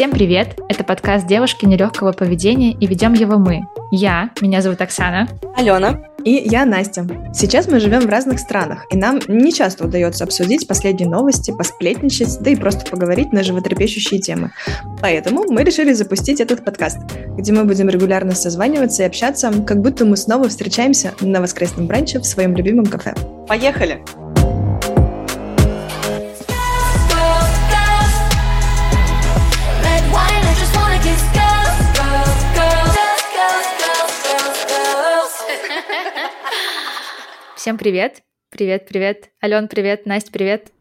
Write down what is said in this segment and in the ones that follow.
Всем привет! Это подкаст «Девушки нелегкого поведения» и ведем его мы. Я, меня зовут Оксана. Алена. И я Настя. Сейчас мы живем в разных странах, и нам не часто удается обсудить последние новости, посплетничать, да и просто поговорить на животрепещущие темы. Поэтому мы решили запустить этот подкаст, где мы будем регулярно созваниваться и общаться, как будто мы снова встречаемся на воскресном бранче в своем любимом кафе. Поехали! Всем привет! Привет, привет. Ален, привет. Настя, привет.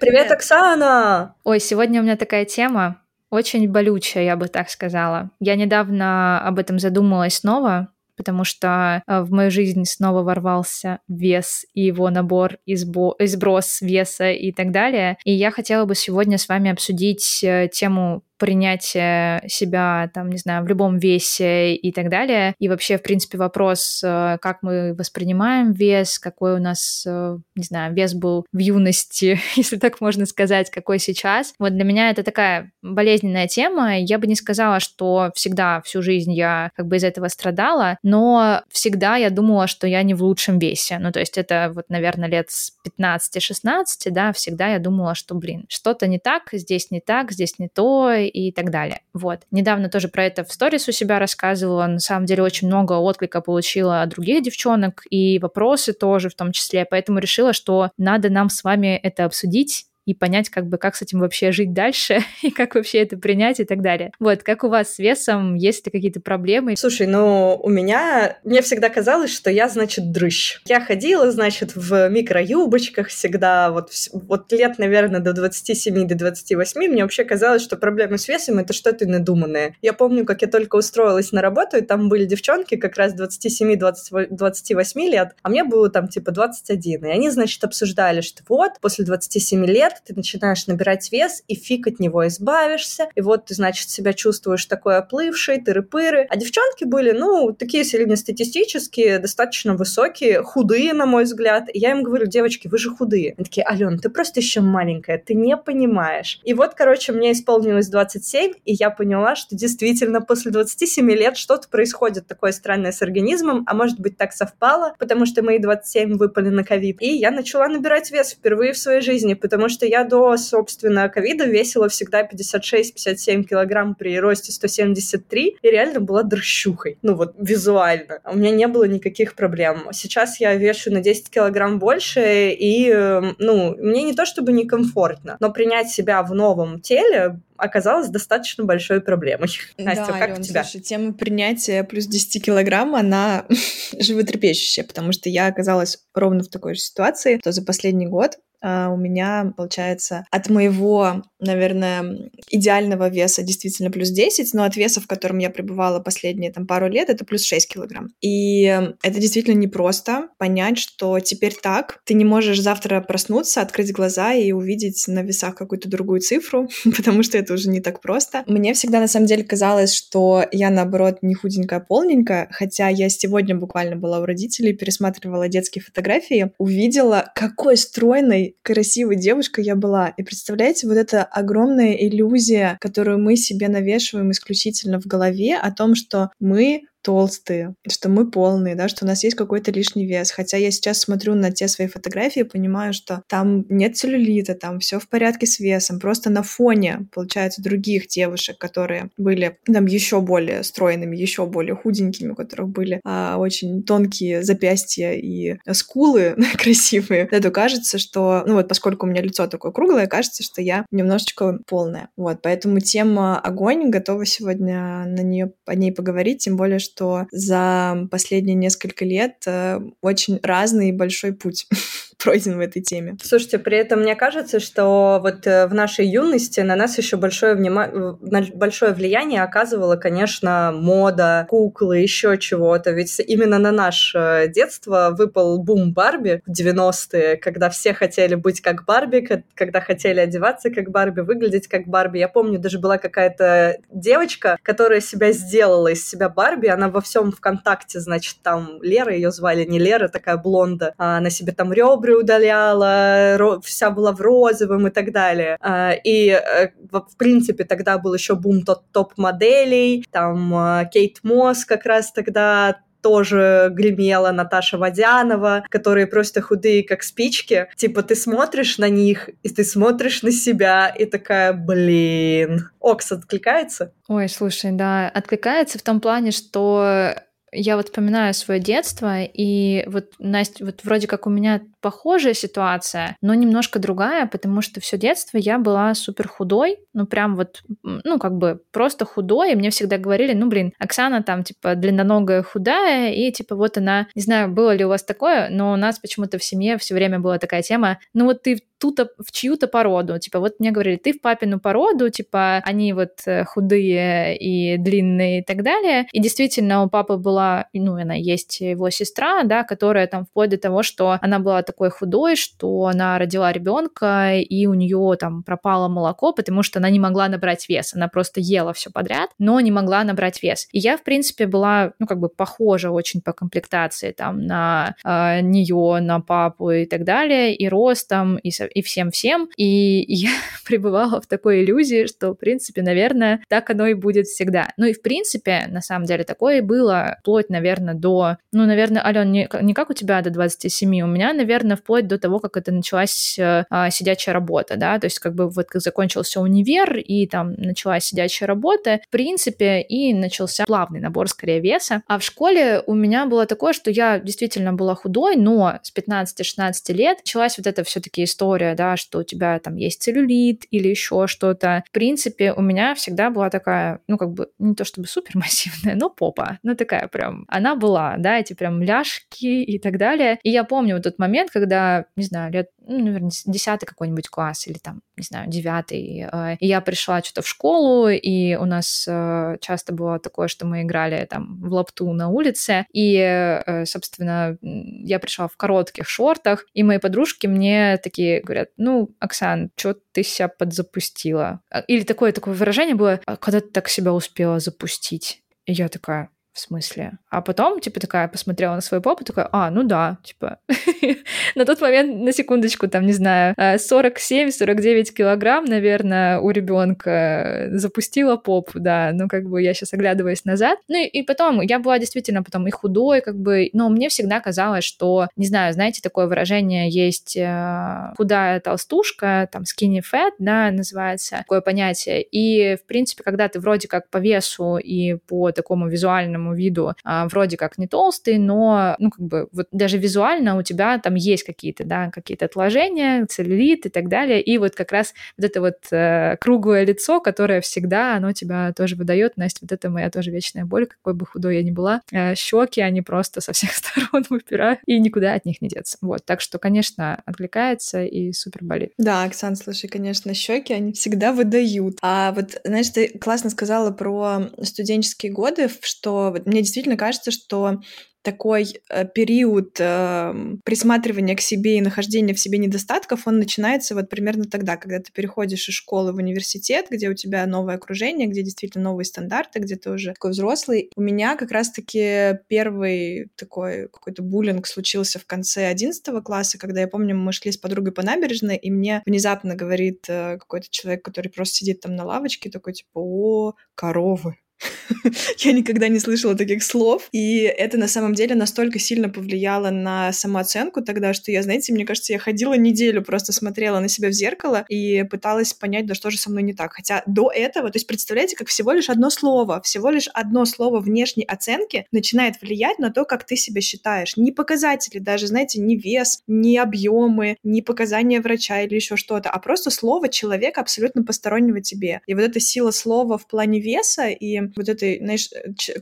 Привет, Оксана! Ой, сегодня у меня такая тема, очень болючая, я бы так сказала. Я недавно об этом задумалась снова, потому что э, в мою жизнь снова ворвался вес и его набор, избо, сброс веса и так далее. И я хотела бы сегодня с вами обсудить э, тему принятие себя, там, не знаю, в любом весе и так далее. И вообще, в принципе, вопрос, э, как мы воспринимаем вес, какой у нас, э, не знаю, вес был в юности, если так можно сказать, какой сейчас. Вот для меня это такая болезненная тема. Я бы не сказала, что всегда всю жизнь я как бы из этого страдала, но всегда я думала, что я не в лучшем весе. Ну, то есть это вот, наверное, лет с 15-16, да, всегда я думала, что, блин, что-то не так, здесь не так, здесь не то, и так далее. Вот. Недавно тоже про это в сторис у себя рассказывала. На самом деле очень много отклика получила от других девчонок и вопросы тоже в том числе. Поэтому решила, что надо нам с вами это обсудить и понять, как бы, как с этим вообще жить дальше, и как вообще это принять и так далее. Вот, как у вас с весом, есть ли какие-то проблемы? Слушай, ну, у меня, мне всегда казалось, что я, значит, дрыщ. Я ходила, значит, в микроюбочках всегда, вот, вот лет, наверное, до 27, до 28, мне вообще казалось, что проблемы с весом — это что-то надуманное. Я помню, как я только устроилась на работу, и там были девчонки как раз 27-28 лет, а мне было там типа 21. И они, значит, обсуждали, что вот, после 27 лет ты начинаешь набирать вес, и фиг от него избавишься, и вот ты, значит, себя чувствуешь такой оплывший, тыры-пыры. А девчонки были, ну, такие среднестатистические, достаточно высокие, худые, на мой взгляд. И я им говорю, девочки, вы же худые. Они такие, Ален, ты просто еще маленькая, ты не понимаешь. И вот, короче, мне исполнилось 27, и я поняла, что действительно после 27 лет что-то происходит такое странное с организмом, а может быть так совпало, потому что мои 27 выпали на ковид. И я начала набирать вес впервые в своей жизни, потому что я до, собственно, ковида весила всегда 56-57 килограмм при росте 173 и реально была дрыщухой. Ну вот визуально. У меня не было никаких проблем. Сейчас я вешу на 10 килограмм больше, и, эм, ну, мне не то чтобы некомфортно, но принять себя в новом теле оказалась достаточно большой проблемой. Настя, да, как Ален, у тебя? Слушай, тема принятия плюс 10 килограмм, она животрепещущая, потому что я оказалась ровно в такой же ситуации, то за последний год у меня, получается, от моего, наверное, идеального веса действительно плюс 10, но от веса, в котором я пребывала последние там пару лет, это плюс 6 килограмм. И это действительно непросто понять, что теперь так. Ты не можешь завтра проснуться, открыть глаза и увидеть на весах какую-то другую цифру, потому что это уже не так просто. Мне всегда на самом деле казалось, что я, наоборот, не худенькая, а полненькая, хотя я сегодня буквально была у родителей, пересматривала детские фотографии, увидела, какой стройной красивой девушкой я была. И представляете, вот эта огромная иллюзия, которую мы себе навешиваем исключительно в голове о том, что мы толстые, что мы полные, да, что у нас есть какой-то лишний вес. Хотя я сейчас смотрю на те свои фотографии и понимаю, что там нет целлюлита, там все в порядке с весом. Просто на фоне, получается, других девушек, которые были там еще более стройными, еще более худенькими, у которых были а, очень тонкие запястья и скулы красивые, это кажется, что, ну вот, поскольку у меня лицо такое круглое, кажется, что я немножечко полная. Вот, поэтому тема огонь, готова сегодня на нее, о ней поговорить, тем более, что за последние несколько лет э, очень разный и большой путь пройден в этой теме. Слушайте, при этом мне кажется, что вот э, в нашей юности на нас еще большое, внима... большое влияние оказывала, конечно, мода, куклы, еще чего-то. Ведь именно на наше детство выпал бум Барби в 90-е, когда все хотели быть как Барби, когда хотели одеваться как Барби, выглядеть как Барби. Я помню, даже была какая-то девочка, которая себя сделала из себя Барби, она во всем ВКонтакте, значит, там Лера ее звали, не Лера, такая блонда, а она себе там ребра микробы удаляла, вся была в розовом и так далее. А, и, э, в принципе, тогда был еще бум топ-моделей, там э, Кейт Мосс как раз тогда тоже гремела Наташа Водянова, которые просто худые, как спички. Типа ты смотришь на них, и ты смотришь на себя, и такая, блин. Окс откликается? Ой, слушай, да, откликается в том плане, что я вот вспоминаю свое детство, и вот, Настя, вот вроде как у меня похожая ситуация, но немножко другая, потому что все детство я была супер худой, ну прям вот, ну как бы просто худой, и мне всегда говорили, ну блин, Оксана там типа длинноногая худая, и типа вот она, не знаю, было ли у вас такое, но у нас почему-то в семье все время была такая тема, ну вот ты тут в чью-то породу. Типа, вот мне говорили, ты в папину породу, типа, они вот э, худые и длинные и так далее. И действительно, у папы была, ну, она есть его сестра, да, которая там вплоть до того, что она была такой худой, что она родила ребенка, и у нее там пропало молоко, потому что она не могла набрать вес. Она просто ела все подряд, но не могла набрать вес. И я, в принципе, была, ну, как бы похожа очень по комплектации там на э, нее, на папу и так далее, и ростом, и, и всем-всем. И я пребывала в такой иллюзии, что, в принципе, наверное, так оно и будет всегда. Ну и, в принципе, на самом деле, такое и было вплоть, наверное, до... Ну, наверное, Ален, не, не как у тебя до 27, у меня, наверное, вплоть до того, как это началась а, сидячая работа, да, то есть как бы вот как закончился универ, и там началась сидячая работа, в принципе, и начался плавный набор, скорее, веса. А в школе у меня было такое, что я действительно была худой, но с 15-16 лет началась вот эта все-таки история, да, что у тебя там есть целлюлит или еще что-то. В принципе, у меня всегда была такая, ну, как бы, не то чтобы супермассивная, но попа. Ну, такая прям, она была, да, эти прям ляжки и так далее. И я помню вот тот момент, когда, не знаю, лет, ну, наверное, десятый какой-нибудь класс или там, не знаю, девятый. Э, и я пришла что-то в школу, и у нас э, часто было такое, что мы играли там в лапту на улице, и, э, собственно, я пришла в коротких шортах, и мои подружки мне такие говорят, говорят, ну, Оксан, что ты себя подзапустила? А, или такое такое выражение было, «А когда ты так себя успела запустить? И я такая, в смысле? А потом, типа, такая посмотрела на свой поп и такая, а, ну да, типа. на тот момент, на секундочку, там, не знаю, 47-49 э, килограмм, наверное, у ребенка запустила поп, да, ну, как бы я сейчас оглядываясь назад. Ну, и, и потом, я была действительно потом и худой, как бы, но мне всегда казалось, что, не знаю, знаете, такое выражение есть э, худая толстушка, там, skinny fat, да, называется такое понятие. И, в принципе, когда ты вроде как по весу и по такому визуальному внешнему виду а, вроде как не толстый, но, ну, как бы, вот даже визуально у тебя там есть какие-то, да, какие-то отложения, целлюлит и так далее, и вот как раз вот это вот э, круглое лицо, которое всегда, оно тебя тоже выдает, Настя, вот это моя тоже вечная боль, какой бы худой я ни была, э, щеки, они просто со всех сторон выпирают, и никуда от них не деться. Вот, так что, конечно, отвлекается и супер болит. Да, Оксан, слушай, конечно, щеки, они всегда выдают. А вот, знаешь, ты классно сказала про студенческие годы, что вот мне действительно кажется, что такой э, период э, присматривания к себе и нахождения в себе недостатков, он начинается вот примерно тогда, когда ты переходишь из школы в университет, где у тебя новое окружение, где действительно новые стандарты, где ты уже такой взрослый. У меня как раз-таки первый такой какой-то буллинг случился в конце 11 класса, когда я помню, мы шли с подругой по набережной, и мне внезапно говорит э, какой-то человек, который просто сидит там на лавочке, такой типа, о, коровы. Я никогда не слышала таких слов. И это на самом деле настолько сильно повлияло на самооценку тогда, что я, знаете, мне кажется, я ходила неделю, просто смотрела на себя в зеркало и пыталась понять, да что же со мной не так. Хотя до этого, то есть представляете, как всего лишь одно слово, всего лишь одно слово внешней оценки начинает влиять на то, как ты себя считаешь. Не показатели даже, знаете, не вес, не объемы, не показания врача или еще что-то, а просто слово человека абсолютно постороннего тебе. И вот эта сила слова в плане веса и вот этой, знаешь,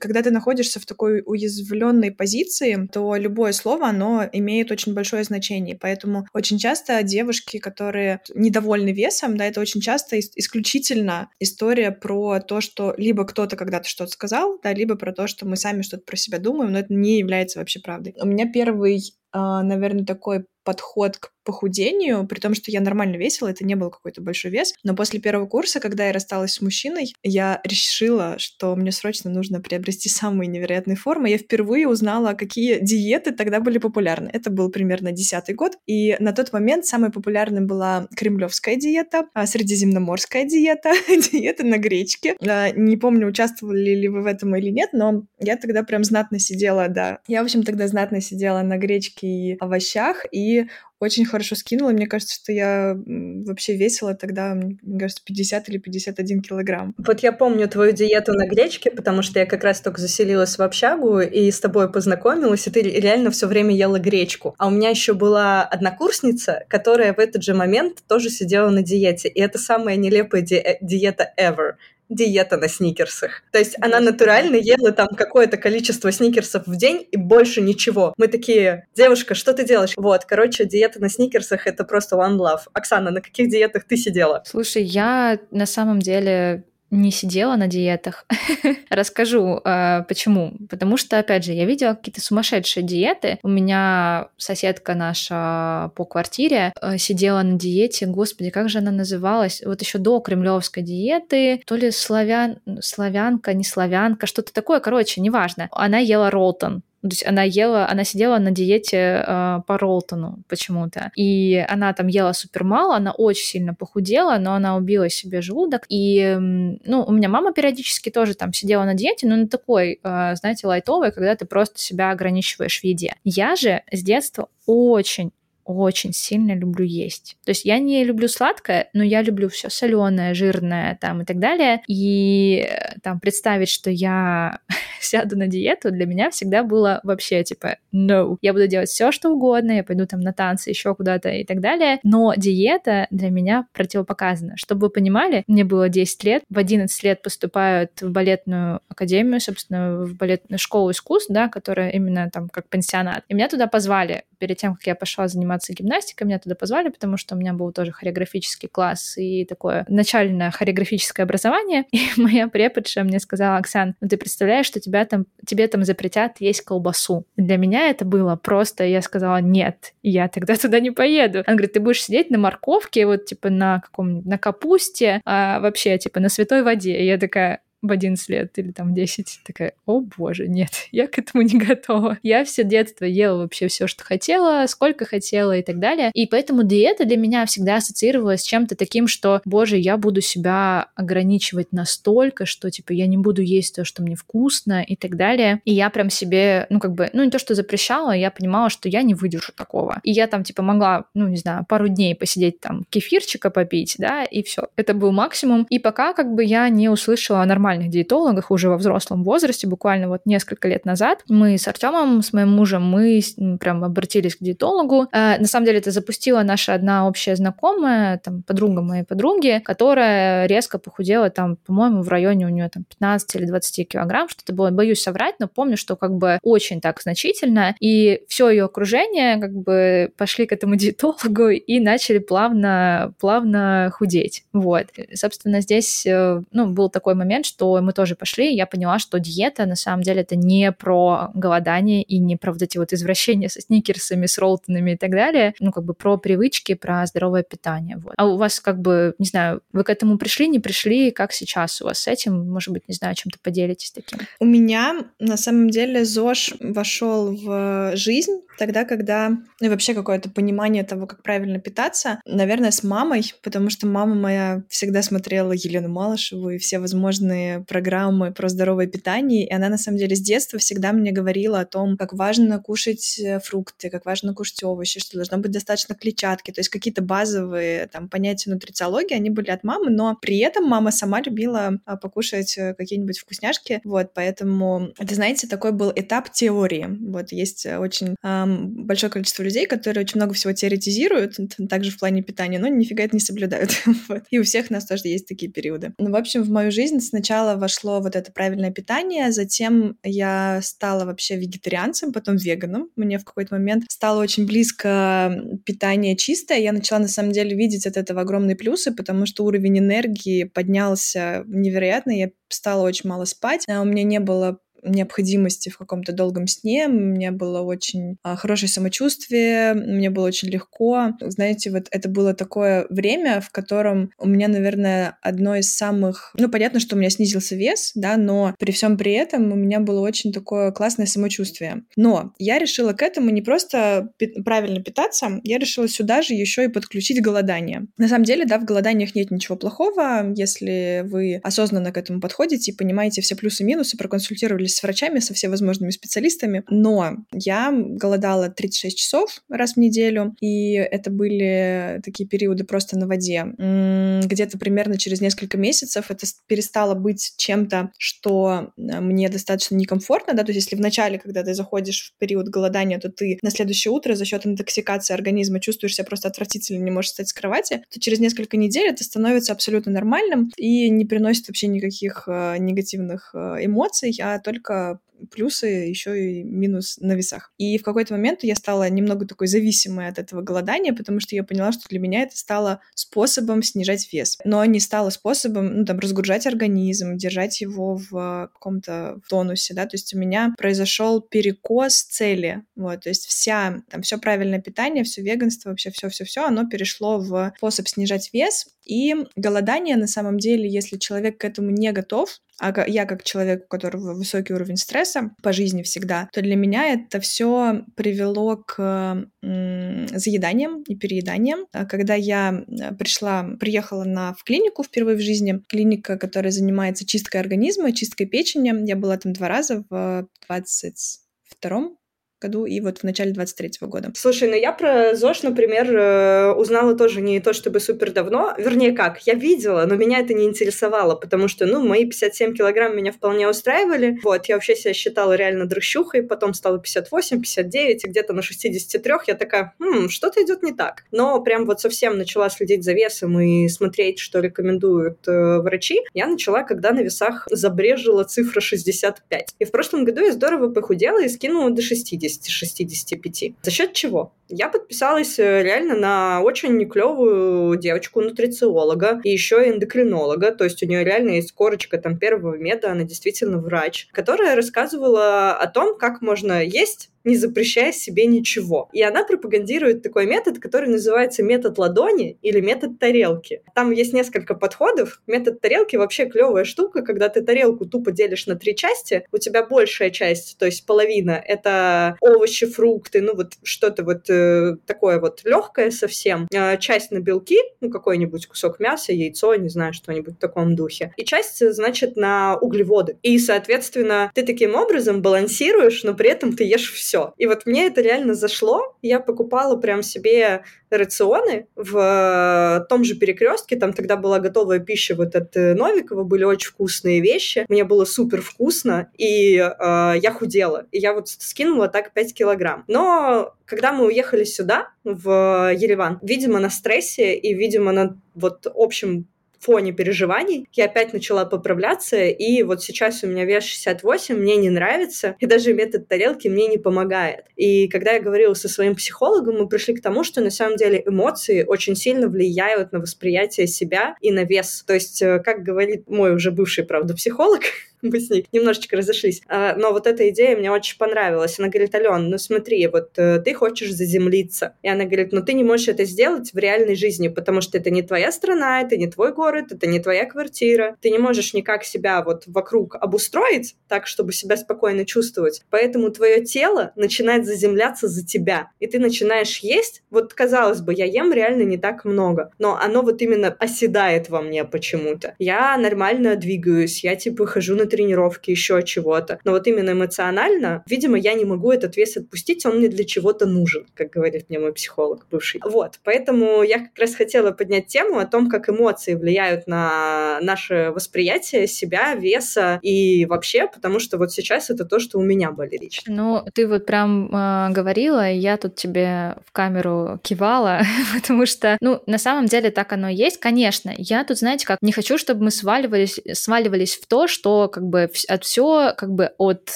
когда ты находишься в такой уязвленной позиции, то любое слово, оно имеет очень большое значение. Поэтому очень часто девушки, которые недовольны весом, да, это очень часто исключительно история про то, что либо кто-то когда-то что-то сказал, да, либо про то, что мы сами что-то про себя думаем, но это не является вообще правдой. У меня первый а, наверное, такой подход к похудению, при том, что я нормально весила, это не был какой-то большой вес. Но после первого курса, когда я рассталась с мужчиной, я решила, что мне срочно нужно приобрести самые невероятные формы. Я впервые узнала, какие диеты тогда были популярны. Это был примерно десятый год, и на тот момент самой популярной была кремлевская диета, а, средиземноморская диета, диета на гречке. А, не помню, участвовали ли вы в этом или нет, но я тогда прям знатно сидела, да. Я, в общем, тогда знатно сидела на гречке и овощах, и очень хорошо скинула. Мне кажется, что я вообще весила тогда, мне кажется, 50 или 51 килограмм. Вот я помню твою диету на гречке, потому что я как раз только заселилась в общагу и с тобой познакомилась, и ты реально все время ела гречку. А у меня еще была однокурсница, которая в этот же момент тоже сидела на диете. И это самая нелепая ди- э, диета ever диета на сникерсах. То есть она натурально ела там какое-то количество сникерсов в день и больше ничего. Мы такие, девушка, что ты делаешь? Вот, короче, диета на сникерсах — это просто one love. Оксана, на каких диетах ты сидела? Слушай, я на самом деле не сидела на диетах. Расскажу, э, почему. Потому что, опять же, я видела какие-то сумасшедшие диеты. У меня соседка наша по квартире э, сидела на диете. Господи, как же она называлась? Вот еще до кремлевской диеты. То ли славян... славянка, не славянка, что-то такое. Короче, неважно. Она ела ролтон. То есть она ела, она сидела на диете э, по Ролтону почему-то. И она там ела супер мало, она очень сильно похудела, но она убила себе желудок. И, ну, у меня мама периодически тоже там сидела на диете, но на такой, э, знаете, лайтовой, когда ты просто себя ограничиваешь в еде. Я же с детства очень очень сильно люблю есть. То есть я не люблю сладкое, но я люблю все соленое, жирное там и так далее. И э, там представить, что я сяду на диету, для меня всегда было вообще типа no. Я буду делать все, что угодно, я пойду там на танцы, еще куда-то и так далее. Но диета для меня противопоказана. Чтобы вы понимали, мне было 10 лет, в 11 лет поступают в балетную академию, собственно, в балетную школу искусств, да, которая именно там как пансионат. И меня туда позвали перед тем, как я пошла заниматься гимнастикой, меня туда позвали, потому что у меня был тоже хореографический класс и такое начальное хореографическое образование. И моя преподша мне сказала, Оксан, ну ты представляешь, что тебя там, тебе там запретят есть колбасу. Для меня это было просто, я сказала, нет, я тогда туда не поеду. Она говорит, ты будешь сидеть на морковке, вот типа на каком на капусте, а вообще типа на святой воде. И я такая, в 11 лет или там 10, такая, о боже, нет, я к этому не готова. Я все детство ела вообще все, что хотела, сколько хотела и так далее. И поэтому диета для меня всегда ассоциировалась с чем-то таким, что, боже, я буду себя ограничивать настолько, что, типа, я не буду есть то, что мне вкусно и так далее. И я прям себе, ну, как бы, ну, не то, что запрещала, я понимала, что я не выдержу такого. И я там, типа, могла, ну, не знаю, пару дней посидеть там, кефирчика попить, да, и все. Это был максимум. И пока, как бы, я не услышала нормально нормальных диетологах уже во взрослом возрасте, буквально вот несколько лет назад. Мы с Артемом, с моим мужем, мы прям обратились к диетологу. Э, на самом деле это запустила наша одна общая знакомая, там, подруга моей подруги, которая резко похудела там, по-моему, в районе у нее там 15 или 20 килограмм, что-то было, боюсь соврать, но помню, что как бы очень так значительно, и все ее окружение как бы пошли к этому диетологу и начали плавно, плавно худеть. Вот. Собственно, здесь, э, ну, был такой момент, что что мы тоже пошли, я поняла, что диета на самом деле это не про голодание и не про вот эти вот извращения со сникерсами, с роллтонами и так далее, ну как бы про привычки, про здоровое питание. Вот. А у вас как бы, не знаю, вы к этому пришли, не пришли, как сейчас у вас с этим, может быть, не знаю, чем-то поделитесь таким? У меня на самом деле ЗОЖ вошел в жизнь тогда, когда ну, и вообще какое-то понимание того, как правильно питаться, наверное, с мамой, потому что мама моя всегда смотрела Елену Малышеву и все возможные программы про здоровое питание, и она на самом деле с детства всегда мне говорила о том, как важно кушать э, фрукты, как важно кушать овощи, что должно быть достаточно клетчатки, то есть какие-то базовые там понятия нутрициологии, они были от мамы, но при этом мама сама любила а, покушать э, какие-нибудь вкусняшки, вот, поэтому это, знаете, такой был этап теории, вот, есть очень большое количество людей, которые очень много всего теоретизируют, также в плане питания, но нифига это не соблюдают. вот. И у всех нас тоже есть такие периоды. Ну, в общем, в мою жизнь сначала вошло вот это правильное питание, затем я стала вообще вегетарианцем, потом веганом. Мне в какой-то момент стало очень близко питание чистое. Я начала на самом деле видеть от этого огромные плюсы, потому что уровень энергии поднялся невероятно. Я стала очень мало спать. А у меня не было необходимости в каком-то долгом сне, мне было очень а, хорошее самочувствие, мне было очень легко. Знаете, вот это было такое время, в котором у меня, наверное, одно из самых... Ну, понятно, что у меня снизился вес, да, но при всем при этом у меня было очень такое классное самочувствие. Но я решила к этому не просто пи- правильно питаться, я решила сюда же еще и подключить голодание. На самом деле, да, в голоданиях нет ничего плохого, если вы осознанно к этому подходите и понимаете все плюсы и минусы, проконсультировались с врачами, со всевозможными специалистами. Но я голодала 36 часов раз в неделю, и это были такие периоды просто на воде. Где-то примерно через несколько месяцев это перестало быть чем-то, что э, мне достаточно некомфортно, да, то есть если в начале, когда ты заходишь в период голодания, то ты на следующее утро за счет интоксикации организма чувствуешь себя просто отвратительно, не можешь встать с кровати, то через несколько недель это становится абсолютно нормальным и не приносит вообще никаких э, негативных э, эмоций, а только только плюсы, еще и минус на весах. И в какой-то момент я стала немного такой зависимой от этого голодания, потому что я поняла, что для меня это стало способом снижать вес. Но не стало способом, ну, там, разгружать организм, держать его в каком-то тонусе, да, то есть у меня произошел перекос цели, вот, то есть вся, там, все правильное питание, все веганство, вообще все-все-все, оно перешло в способ снижать вес, и голодание, на самом деле, если человек к этому не готов, а я как человек, у которого высокий уровень стресса по жизни всегда, то для меня это все привело к заеданиям и перееданиям. А когда я э, пришла, приехала на, в клинику впервые в жизни, клиника, которая занимается чисткой организма, чисткой печени, я была там два раза в 22 году и вот в начале 23 года. Слушай, ну я про ЗОЖ, например, э, узнала тоже не то чтобы супер давно. Вернее, как, я видела, но меня это не интересовало, потому что, ну, мои 57 килограмм меня вполне устраивали. Вот, я вообще себя считала реально дрыщухой, потом стало 58, 59, и где-то на 63 я такая, хм, что-то идет не так. Но прям вот совсем начала следить за весом и смотреть, что рекомендуют э, врачи. Я начала, когда на весах забрежила цифра 65. И в прошлом году я здорово похудела и скинула до 60. 60-65. За счет чего? Я подписалась э, реально на очень клевую девочку-нутрициолога и еще и эндокринолога, то есть у нее реально есть корочка там первого меда, она действительно врач, которая рассказывала о том, как можно есть не запрещая себе ничего. И она пропагандирует такой метод, который называется метод ладони или метод тарелки. Там есть несколько подходов. Метод тарелки вообще клевая штука, когда ты тарелку тупо делишь на три части, у тебя большая часть, то есть половина, это овощи, фрукты, ну вот что-то вот э, такое вот легкое совсем. Э, часть на белки, ну какой-нибудь кусок мяса, яйцо, не знаю, что-нибудь в таком духе. И часть, значит, на углеводы. И, соответственно, ты таким образом балансируешь, но при этом ты ешь все все. И вот мне это реально зашло. Я покупала прям себе рационы в том же перекрестке. Там тогда была готовая пища вот от э, Новикова, были очень вкусные вещи. Мне было супер вкусно, и э, я худела. И я вот скинула так 5 килограмм. Но когда мы уехали сюда, в Ереван, видимо, на стрессе и, видимо, на вот общем фоне переживаний я опять начала поправляться, и вот сейчас у меня вес 68, мне не нравится, и даже метод тарелки мне не помогает. И когда я говорила со своим психологом, мы пришли к тому, что на самом деле эмоции очень сильно влияют на восприятие себя и на вес. То есть, э, как говорит мой уже бывший, правда, психолог, мы с ней немножечко разошлись. А, но вот эта идея мне очень понравилась. Она говорит, Ален, ну смотри, вот э, ты хочешь заземлиться. И она говорит, ну ты не можешь это сделать в реальной жизни, потому что это не твоя страна, это не твой город, это не твоя квартира. Ты не можешь никак себя вот вокруг обустроить так, чтобы себя спокойно чувствовать. Поэтому твое тело начинает заземляться за тебя. И ты начинаешь есть. Вот, казалось бы, я ем реально не так много, но оно вот именно оседает во мне почему-то. Я нормально двигаюсь, я типа хожу на тренировки, еще чего-то. Но вот именно эмоционально, видимо, я не могу этот вес отпустить, он мне для чего-то нужен, как говорит мне мой психолог бывший. Вот, поэтому я как раз хотела поднять тему о том, как эмоции влияют на наше восприятие себя, веса и вообще, потому что вот сейчас это то, что у меня были лично. Ну, ты вот прям э, говорила, и я тут тебе в камеру кивала, потому что, ну, на самом деле так оно и есть. Конечно, я тут, знаете, как не хочу, чтобы мы сваливались, сваливались в то, что как бы от все как бы от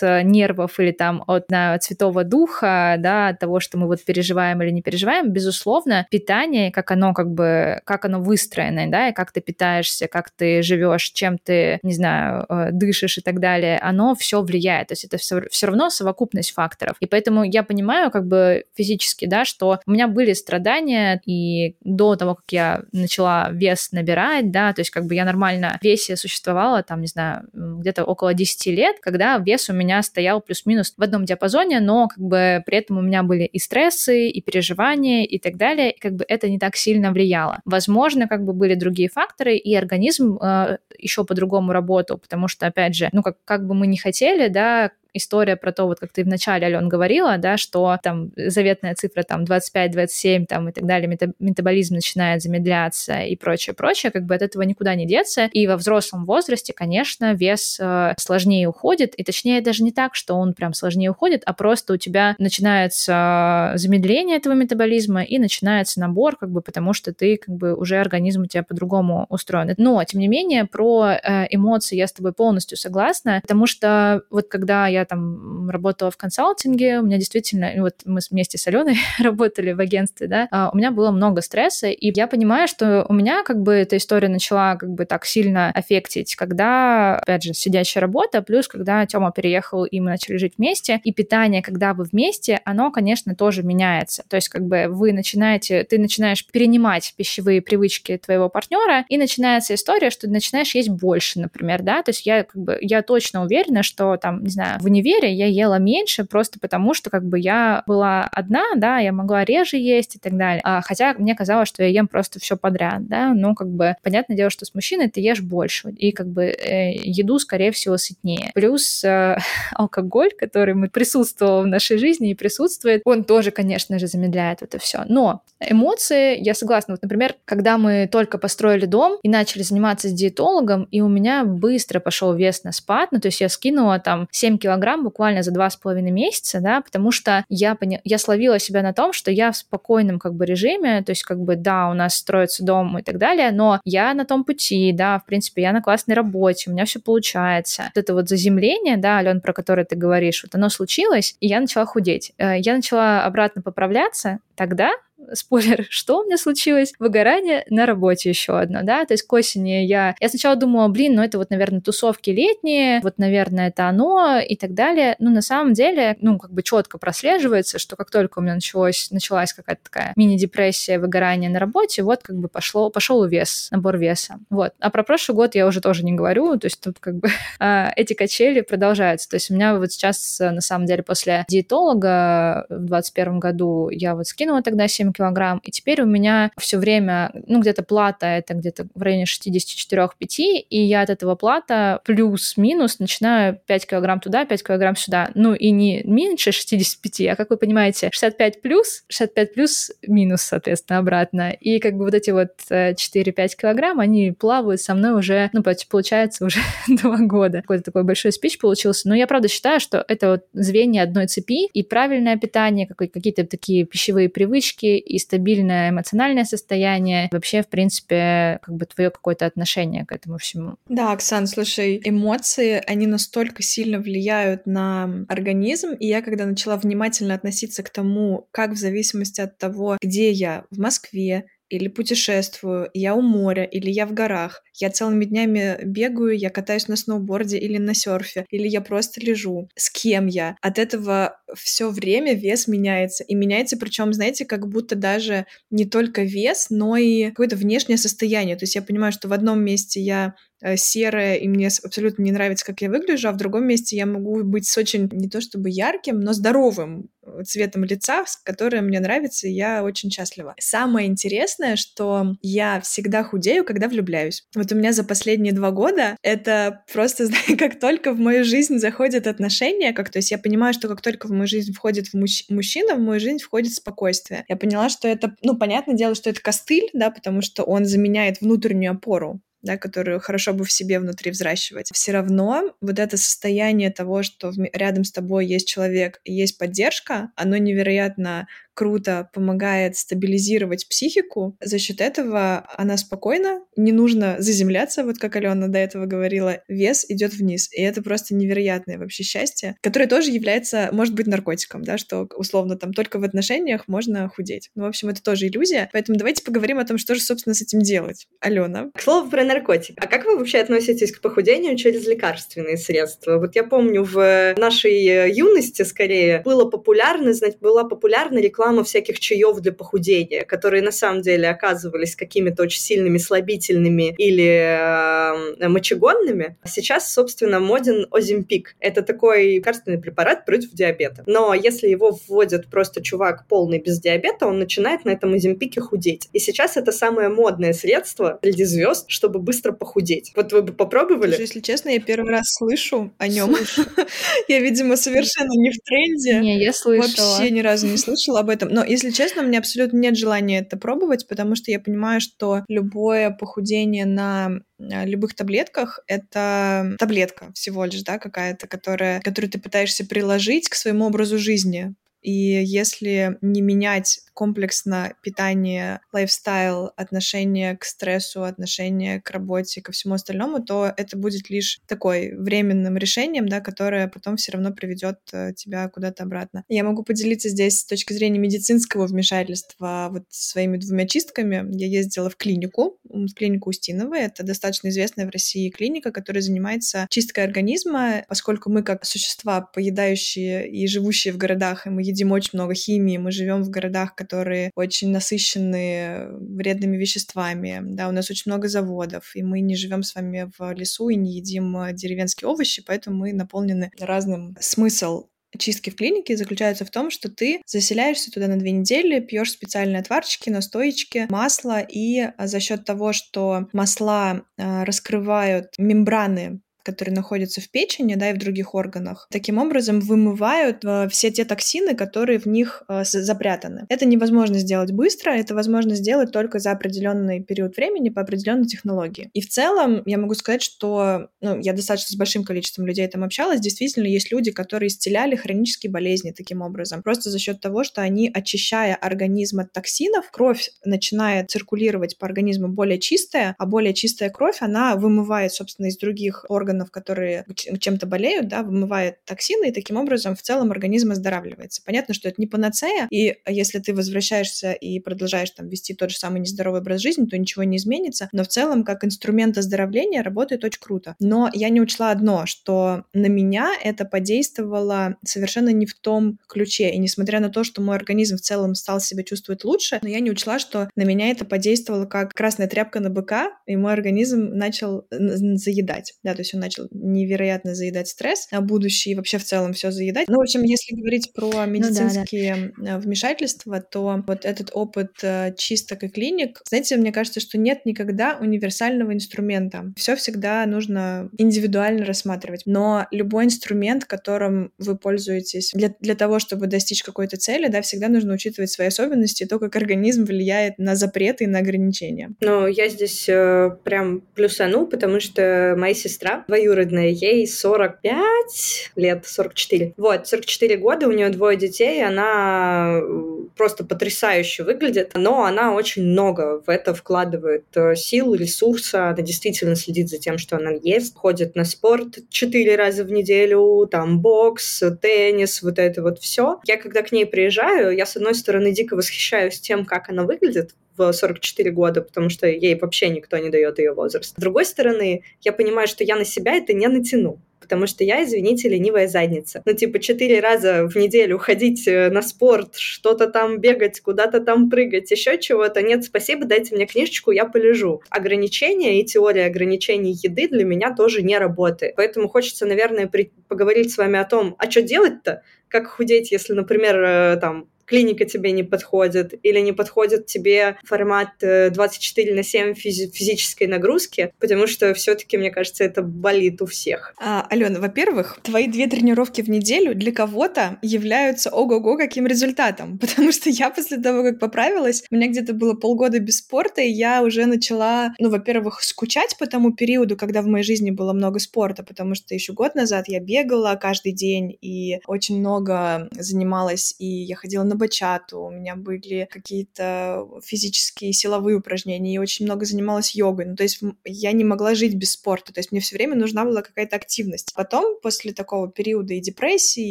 нервов или там от на, цветового духа, да, от того, что мы вот переживаем или не переживаем, безусловно, питание, как оно как бы, как оно выстроено, да, и как ты питаешься, как ты живешь, чем ты, не знаю, э, дышишь и так далее, оно все влияет. То есть это все, все равно совокупность факторов. И поэтому я понимаю как бы физически, да, что у меня были страдания и до того, как я начала вес набирать, да, то есть как бы я нормально в весе существовала, там, не знаю, где-то около 10 лет, когда вес у меня стоял плюс-минус в одном диапазоне, но как бы при этом у меня были и стрессы, и переживания, и так далее, и как бы это не так сильно влияло. Возможно, как бы были другие факторы, и организм э, еще по-другому работал, потому что, опять же, ну, как, как бы мы не хотели, да, история про то, вот как ты вначале, Ален, говорила, да, что там заветная цифра там 25-27 там и так далее, метаболизм начинает замедляться и прочее, прочее, как бы от этого никуда не деться. И во взрослом возрасте, конечно, вес э, сложнее уходит, и точнее даже не так, что он прям сложнее уходит, а просто у тебя начинается замедление этого метаболизма и начинается набор, как бы потому что ты как бы уже организм у тебя по-другому устроен. Но, тем не менее, про э, эмоции я с тобой полностью согласна, потому что вот когда я я там работала в консалтинге, у меня действительно, вот мы вместе с Аленой работали в агентстве, да, а, у меня было много стресса, и я понимаю, что у меня как бы эта история начала как бы так сильно аффектить, когда, опять же, сидящая работа, плюс когда Тёма переехал, и мы начали жить вместе, и питание, когда вы вместе, оно, конечно, тоже меняется. То есть как бы вы начинаете, ты начинаешь перенимать пищевые привычки твоего партнера, и начинается история, что ты начинаешь есть больше, например, да, то есть я как бы, я точно уверена, что там, не знаю, в универе я ела меньше просто потому, что как бы я была одна, да, я могла реже есть и так далее. А, хотя мне казалось, что я ем просто все подряд, да, но как бы понятное дело, что с мужчиной ты ешь больше и как бы э, еду, скорее всего, сытнее. Плюс э, алкоголь, который мы присутствовал в нашей жизни и присутствует, он тоже, конечно же, замедляет это все. Но эмоции, я согласна. Вот, например, когда мы только построили дом и начали заниматься с диетологом, и у меня быстро пошел вес на спад, ну, то есть я скинула там 7 килограмм килограмм буквально за два с половиной месяца, да, потому что я, поня... я словила себя на том, что я в спокойном как бы режиме, то есть как бы, да, у нас строится дом и так далее, но я на том пути, да, в принципе, я на классной работе, у меня все получается. Вот это вот заземление, да, Ален, про которое ты говоришь, вот оно случилось, и я начала худеть. Э, я начала обратно поправляться тогда, спойлер, что у меня случилось? Выгорание на работе еще одно, да, то есть к осени я... Я сначала думала, блин, ну это вот, наверное, тусовки летние, вот, наверное, это оно и так далее, но на самом деле, ну, как бы четко прослеживается, что как только у меня началось, началась какая-то такая мини-депрессия, выгорание на работе, вот как бы пошло, пошел вес, набор веса, вот. А про прошлый год я уже тоже не говорю, то есть тут как бы а, эти качели продолжаются, то есть у меня вот сейчас, на самом деле, после диетолога в 2021 году я вот скинула тогда 7 килограмм, и теперь у меня все время, ну, где-то плата это где-то в районе 64-5, и я от этого плата плюс-минус начинаю 5 килограмм туда, 5 килограмм сюда. Ну, и не меньше 65, а, как вы понимаете, 65 плюс, 65 плюс минус, соответственно, обратно. И как бы вот эти вот 4-5 э, килограмм, они плавают со мной уже, ну, получается, уже два года. Какой-то такой большой спич получился. Но я, правда, считаю, что это вот звенья одной цепи, и правильное питание, какие-то такие пищевые привычки, и стабильное эмоциональное состояние, вообще, в принципе, как бы твое какое-то отношение к этому всему. Да, Оксан, слушай, эмоции, они настолько сильно влияют на организм, и я, когда начала внимательно относиться к тому, как в зависимости от того, где я, в Москве, или путешествую, я у моря, или я в горах, я целыми днями бегаю, я катаюсь на сноуборде или на серфе, или я просто лежу. С кем я? От этого все время вес меняется. И меняется, причем, знаете, как будто даже не только вес, но и какое-то внешнее состояние. То есть я понимаю, что в одном месте я Э, серая, и мне абсолютно не нравится, как я выгляжу, а в другом месте я могу быть с очень, не то чтобы ярким, но здоровым э, цветом лица, которое мне нравится, и я очень счастлива. Самое интересное, что я всегда худею, когда влюбляюсь. Вот у меня за последние два года это просто, знаете, как только в мою жизнь заходят отношения, как то есть я понимаю, что как только в мою жизнь входит в муж, мужчина, в мою жизнь входит спокойствие. Я поняла, что это, ну, понятное дело, что это костыль, да, потому что он заменяет внутреннюю опору да, которую хорошо бы в себе внутри взращивать. Все равно вот это состояние того, что рядом с тобой есть человек есть поддержка, оно невероятно круто помогает стабилизировать психику. За счет этого она спокойна, не нужно заземляться, вот как Алена до этого говорила, вес идет вниз. И это просто невероятное вообще счастье, которое тоже является, может быть, наркотиком, да, что условно там только в отношениях можно худеть. Ну, в общем, это тоже иллюзия. Поэтому давайте поговорим о том, что же, собственно, с этим делать. Алена. К слову про наркотик. А как вы вообще относитесь к похудению через лекарственные средства? Вот я помню, в нашей юности, скорее, было популярно, знать, была популярна реклама всяких чаев для похудения, которые на самом деле оказывались какими-то очень сильными слабительными или э, мочегонными. Сейчас, собственно, моден Озимпик. Это такой лекарственный препарат против диабета. Но если его вводят просто чувак полный без диабета, он начинает на этом Озимпике худеть. И сейчас это самое модное средство среди звезд, чтобы быстро похудеть. Вот вы бы попробовали? Слушай, если честно, я первый раз слышу о нем. Я, видимо, совершенно не в тренде. Не, я слышала. Вообще ни разу не слышала об этом. Но, если честно, у меня абсолютно нет желания это пробовать, потому что я понимаю, что любое похудение на а, любых таблетках это таблетка всего лишь, да, какая-то, которая, которую ты пытаешься приложить к своему образу жизни. И если не менять комплексно питание, лайфстайл, отношение к стрессу, отношение к работе, ко всему остальному, то это будет лишь такой временным решением, да, которое потом все равно приведет э, тебя куда-то обратно. Я могу поделиться здесь с точки зрения медицинского вмешательства вот своими двумя чистками. Я ездила в клинику, в клинику Устиновой. Это достаточно известная в России клиника, которая занимается чисткой организма, поскольку мы как существа, поедающие и живущие в городах, и мы едим очень много химии, мы живем в городах, которые очень насыщены вредными веществами. Да, у нас очень много заводов, и мы не живем с вами в лесу и не едим э, деревенские овощи, поэтому мы наполнены разным. Смысл чистки в клинике заключается в том, что ты заселяешься туда на две недели, пьешь специальные отварчики, настоечки, масло, и э, за счет того, что масла э, раскрывают мембраны которые находятся в печени, да, и в других органах, таким образом вымывают э, все те токсины, которые в них э, запрятаны. Это невозможно сделать быстро, это возможно сделать только за определенный период времени по определенной технологии. И в целом я могу сказать, что ну, я достаточно с большим количеством людей там общалась, действительно есть люди, которые исцеляли хронические болезни таким образом, просто за счет того, что они, очищая организм от токсинов, кровь начинает циркулировать по организму более чистая, а более чистая кровь, она вымывает, собственно, из других органов органов, которые чем-то болеют, да, вымывает токсины, и таким образом в целом организм оздоравливается. Понятно, что это не панацея, и если ты возвращаешься и продолжаешь там вести тот же самый нездоровый образ жизни, то ничего не изменится, но в целом как инструмент оздоровления работает очень круто. Но я не учла одно, что на меня это подействовало совершенно не в том ключе, и несмотря на то, что мой организм в целом стал себя чувствовать лучше, но я не учла, что на меня это подействовало как красная тряпка на быка, и мой организм начал заедать, да, то есть он начал невероятно заедать стресс, а будущее и вообще в целом все заедать. Ну, в общем, если говорить про медицинские ну, да, да. вмешательства, то вот этот опыт э, чисток и клиник, знаете, мне кажется, что нет никогда универсального инструмента. Все всегда нужно индивидуально рассматривать. Но любой инструмент, которым вы пользуетесь для, для того, чтобы достичь какой-то цели, да, всегда нужно учитывать свои особенности, то, как организм влияет на запреты и на ограничения. Ну, я здесь э, прям плюсану, потому что моя сестра двоюродная, ей 45 лет, 44. Вот, 44 года, у нее двое детей, она э, просто потрясающе выглядит, но она очень много в это вкладывает э, сил, ресурса, она действительно следит за тем, что она ест, ходит на спорт четыре раза в неделю, там бокс, теннис, вот это вот все. Я когда к ней приезжаю, я с одной стороны дико восхищаюсь тем, как она выглядит, в 44 года, потому что ей вообще никто не дает ее возраст. С другой стороны, я понимаю, что я на себя это не натяну потому что я, извините, ленивая задница. Ну, типа, четыре раза в неделю ходить э, на спорт, что-то там бегать, куда-то там прыгать, еще чего-то. Нет, спасибо, дайте мне книжечку, я полежу. Ограничения и теория ограничений еды для меня тоже не работает. Поэтому хочется, наверное, при... поговорить с вами о том, а что делать-то? Как худеть, если, например, э, там клиника тебе не подходит, или не подходит тебе формат 24 э, на 7 физи- физической нагрузки, потому что все-таки, мне кажется, это болит у всех. А, Алена, во-первых, твои две тренировки в неделю для кого-то являются ого-го каким результатом, потому что я после того, как поправилась, у меня где-то было полгода без спорта, и я уже начала, ну, во-первых, скучать по тому периоду, когда в моей жизни было много спорта, потому что еще год назад я бегала каждый день и очень много занималась, и я ходила на бачату, у меня были какие-то физические силовые упражнения, и очень много занималась йогой. Ну, то есть я не могла жить без спорта, то есть мне все время нужна была какая-то активность. Потом, после такого периода и депрессии,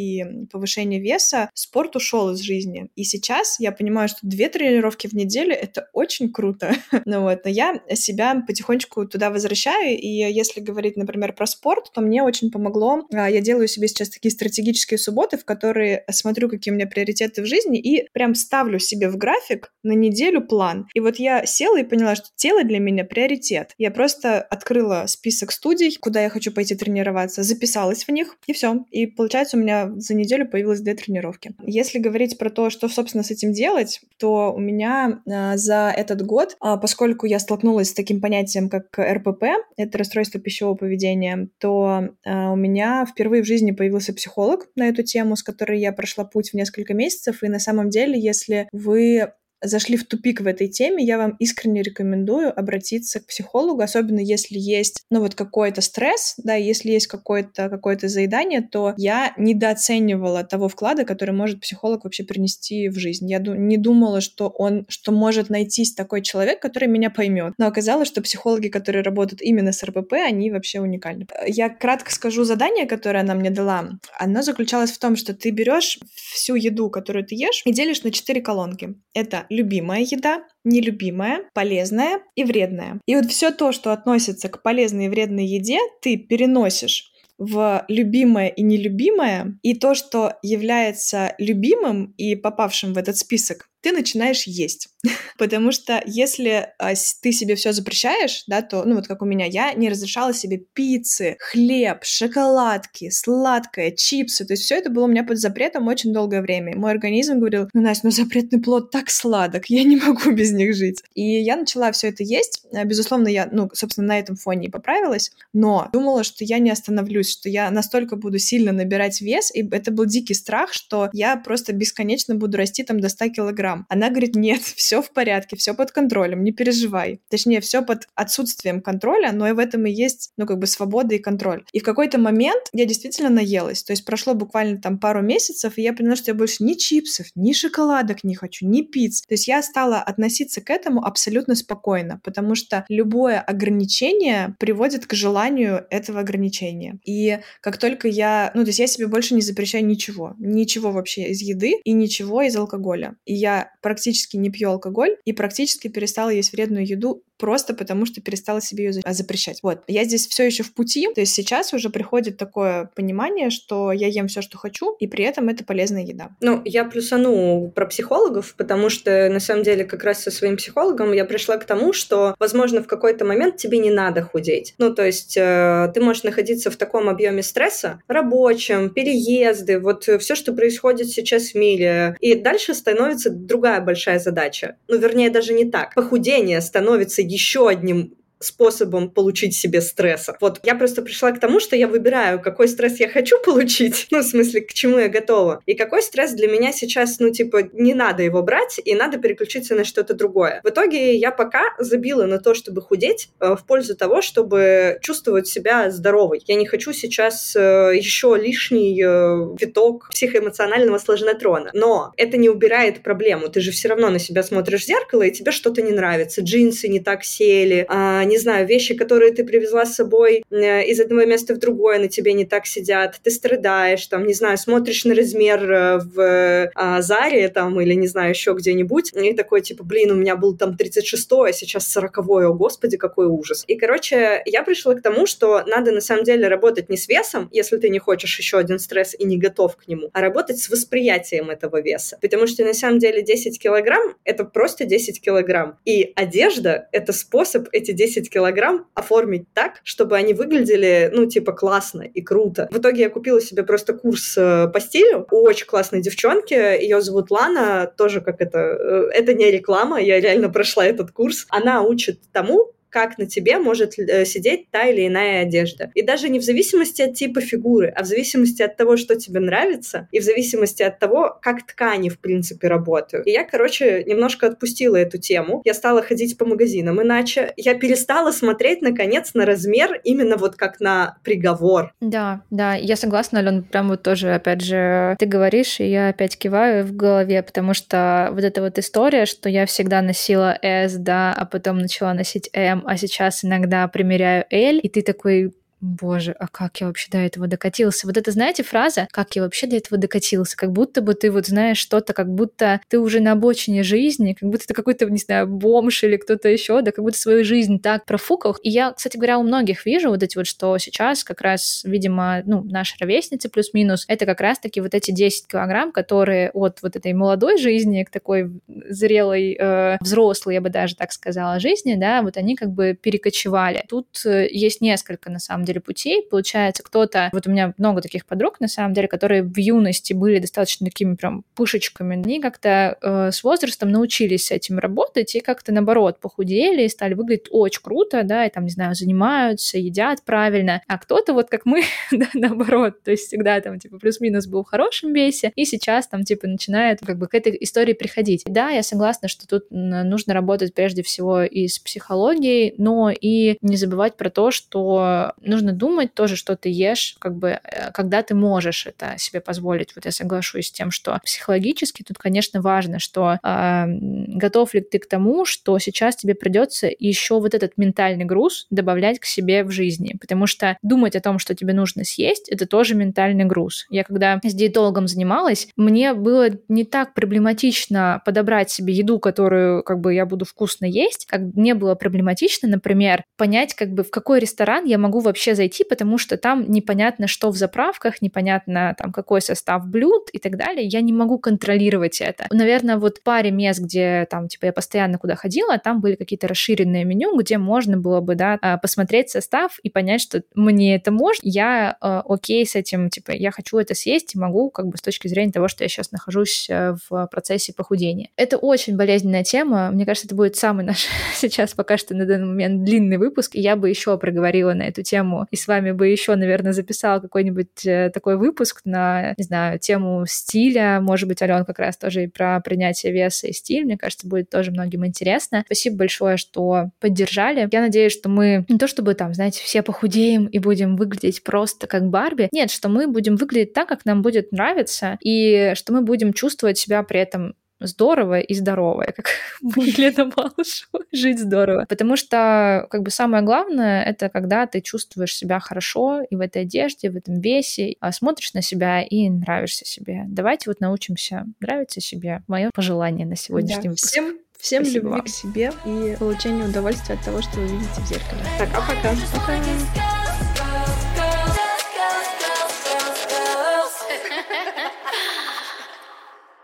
и повышения веса, спорт ушел из жизни. И сейчас я понимаю, что две тренировки в неделю — это очень круто. ну вот, но я себя потихонечку туда возвращаю, и если говорить, например, про спорт, то мне очень помогло. А, я делаю себе сейчас такие стратегические субботы, в которые смотрю, какие у меня приоритеты в жизни, и прям ставлю себе в график на неделю план. И вот я села и поняла, что тело для меня приоритет. Я просто открыла список студий, куда я хочу пойти тренироваться, записалась в них, и все. И получается, у меня за неделю появилось две тренировки. Если говорить про то, что, собственно, с этим делать, то у меня э, за этот год, э, поскольку я столкнулась с таким понятием, как РПП, это расстройство пищевого поведения, то э, у меня впервые в жизни появился психолог на эту тему, с которой я прошла путь в несколько месяцев. И на самом деле, если вы зашли в тупик в этой теме, я вам искренне рекомендую обратиться к психологу, особенно если есть, ну, вот какой-то стресс, да, если есть какое-то какое заедание, то я недооценивала того вклада, который может психолог вообще принести в жизнь. Я не думала, что он, что может найтись такой человек, который меня поймет. Но оказалось, что психологи, которые работают именно с РПП, они вообще уникальны. Я кратко скажу задание, которое она мне дала. Оно заключалось в том, что ты берешь всю еду, которую ты ешь, и делишь на четыре колонки. Это любимая еда, нелюбимая, полезная и вредная. И вот все то, что относится к полезной и вредной еде, ты переносишь в любимое и нелюбимое, и то, что является любимым и попавшим в этот список, ты начинаешь есть. Потому что если а, ты себе все запрещаешь, да, то, ну вот как у меня, я не разрешала себе пиццы, хлеб, шоколадки, сладкое, чипсы. То есть все это было у меня под запретом очень долгое время. И мой организм говорил, ну, Настя, ну запретный плод так сладок, я не могу без них жить. И я начала все это есть. А, безусловно, я, ну, собственно, на этом фоне и поправилась, но думала, что я не остановлюсь, что я настолько буду сильно набирать вес, и это был дикий страх, что я просто бесконечно буду расти там до 100 килограмм килограмм. Она говорит, нет, все в порядке, все под контролем, не переживай. Точнее, все под отсутствием контроля, но и в этом и есть, ну, как бы свобода и контроль. И в какой-то момент я действительно наелась. То есть прошло буквально там пару месяцев, и я поняла, что я больше ни чипсов, ни шоколадок не хочу, ни пиц. То есть я стала относиться к этому абсолютно спокойно, потому что любое ограничение приводит к желанию этого ограничения. И как только я, ну, то есть я себе больше не запрещаю ничего, ничего вообще из еды и ничего из алкоголя. И я практически не пью алкоголь и практически перестала есть вредную еду просто потому, что перестала себе ее запрещать. Вот. Я здесь все еще в пути, то есть сейчас уже приходит такое понимание, что я ем все, что хочу, и при этом это полезная еда. Ну, я плюсану про психологов, потому что на самом деле как раз со своим психологом я пришла к тому, что, возможно, в какой-то момент тебе не надо худеть. Ну, то есть э, ты можешь находиться в таком объеме стресса, рабочем, переезды, вот все, что происходит сейчас в мире, и дальше становится другая большая задача. Ну, вернее, даже не так. Похудение становится еще одним способом получить себе стресса. Вот я просто пришла к тому, что я выбираю, какой стресс я хочу получить, ну, в смысле, к чему я готова, и какой стресс для меня сейчас, ну, типа, не надо его брать, и надо переключиться на что-то другое. В итоге я пока забила на то, чтобы худеть, э, в пользу того, чтобы чувствовать себя здоровой. Я не хочу сейчас э, еще лишний э, виток психоэмоционального сложнотрона. Но это не убирает проблему. Ты же все равно на себя смотришь в зеркало, и тебе что-то не нравится. Джинсы не так сели, а, не знаю, вещи, которые ты привезла с собой э, из одного места в другое, на тебе не так сидят, ты страдаешь, там, не знаю, смотришь на размер э, в а, Заре, там, или, не знаю, еще где-нибудь, и такой, типа, блин, у меня был там 36 а сейчас 40 о, господи, какой ужас. И, короче, я пришла к тому, что надо, на самом деле, работать не с весом, если ты не хочешь еще один стресс и не готов к нему, а работать с восприятием этого веса. Потому что, на самом деле, 10 килограмм — это просто 10 килограмм. И одежда — это способ эти 10 10 килограмм оформить так, чтобы они выглядели, ну, типа, классно и круто. В итоге я купила себе просто курс э, по стилю у очень классной девчонки. Ее зовут Лана, тоже как это... Э, это не реклама, я реально прошла этот курс. Она учит тому, как на тебе может э, сидеть та или иная одежда. И даже не в зависимости от типа фигуры, а в зависимости от того, что тебе нравится, и в зависимости от того, как ткани, в принципе, работают. И я, короче, немножко отпустила эту тему. Я стала ходить по магазинам иначе. Я перестала смотреть, наконец, на размер именно вот как на приговор. Да, да, я согласна, Ален, прям вот тоже, опять же, ты говоришь, и я опять киваю в голове, потому что вот эта вот история, что я всегда носила S, да, а потом начала носить M, а сейчас иногда примеряю L, и ты такой, боже, а как я вообще до этого докатился? Вот это, знаете, фраза, как я вообще до этого докатился? Как будто бы ты вот знаешь что-то, как будто ты уже на обочине жизни, как будто ты какой-то, не знаю, бомж или кто-то еще, да, как будто свою жизнь так профукал. И я, кстати говоря, у многих вижу вот эти вот, что сейчас как раз, видимо, ну, наши ровесницы плюс-минус, это как раз-таки вот эти 10 килограмм, которые от вот этой молодой жизни к такой зрелой, э, взрослой, я бы даже так сказала, жизни, да, вот они как бы перекочевали. Тут э, есть несколько, на самом деле, деле, путей. Получается, кто-то... Вот у меня много таких подруг, на самом деле, которые в юности были достаточно такими прям пушечками. Они как-то э, с возрастом научились с этим работать и как-то, наоборот, похудели и стали выглядеть очень круто, да, и там, не знаю, занимаются, едят правильно. А кто-то вот как мы, да, наоборот, то есть всегда там, типа, плюс-минус был в хорошем весе, и сейчас там, типа, начинает как бы к этой истории приходить. Да, я согласна, что тут нужно работать прежде всего и с психологией, но и не забывать про то, что нужно нужно думать тоже, что ты ешь, как бы, э, когда ты можешь это себе позволить. Вот я соглашусь с тем, что психологически тут, конечно, важно, что э, готов ли ты к тому, что сейчас тебе придется еще вот этот ментальный груз добавлять к себе в жизни, потому что думать о том, что тебе нужно съесть, это тоже ментальный груз. Я когда с диетологом занималась, мне было не так проблематично подобрать себе еду, которую как бы я буду вкусно есть, как мне было проблематично, например, понять, как бы в какой ресторан я могу вообще вообще зайти, потому что там непонятно, что в заправках, непонятно там какой состав блюд и так далее. Я не могу контролировать это. Наверное, вот паре мест, где там, типа, я постоянно куда ходила, там были какие-то расширенные меню, где можно было бы, да, а, посмотреть состав и понять, что мне это можно, я э, окей с этим, типа, я хочу это съесть и могу, как бы, с точки зрения того, что я сейчас нахожусь э, в процессе похудения. Это очень болезненная тема. Мне кажется, это будет самый наш сейчас пока что на данный момент длинный выпуск, и я бы еще проговорила на эту тему и с вами бы еще, наверное, записала какой-нибудь э, такой выпуск на, не знаю, тему стиля. Может быть, Ален как раз тоже и про принятие веса и стиль. Мне кажется, будет тоже многим интересно. Спасибо большое, что поддержали. Я надеюсь, что мы не то чтобы там, знаете, все похудеем и будем выглядеть просто как Барби. Нет, что мы будем выглядеть так, как нам будет нравиться, и что мы будем чувствовать себя при этом здорово и здоровое, как Елена Малышева, жить здорово. Потому что, как бы, самое главное, это когда ты чувствуешь себя хорошо и в этой одежде, в этом весе, а смотришь на себя и нравишься себе. Давайте вот научимся нравиться себе. Мое пожелание на сегодняшний да. выпуск. Всем Всем Спасибо любви вам. к себе и получению удовольствия от того, что вы видите в зеркале. Пока-пока. Пока. -пока. Пока.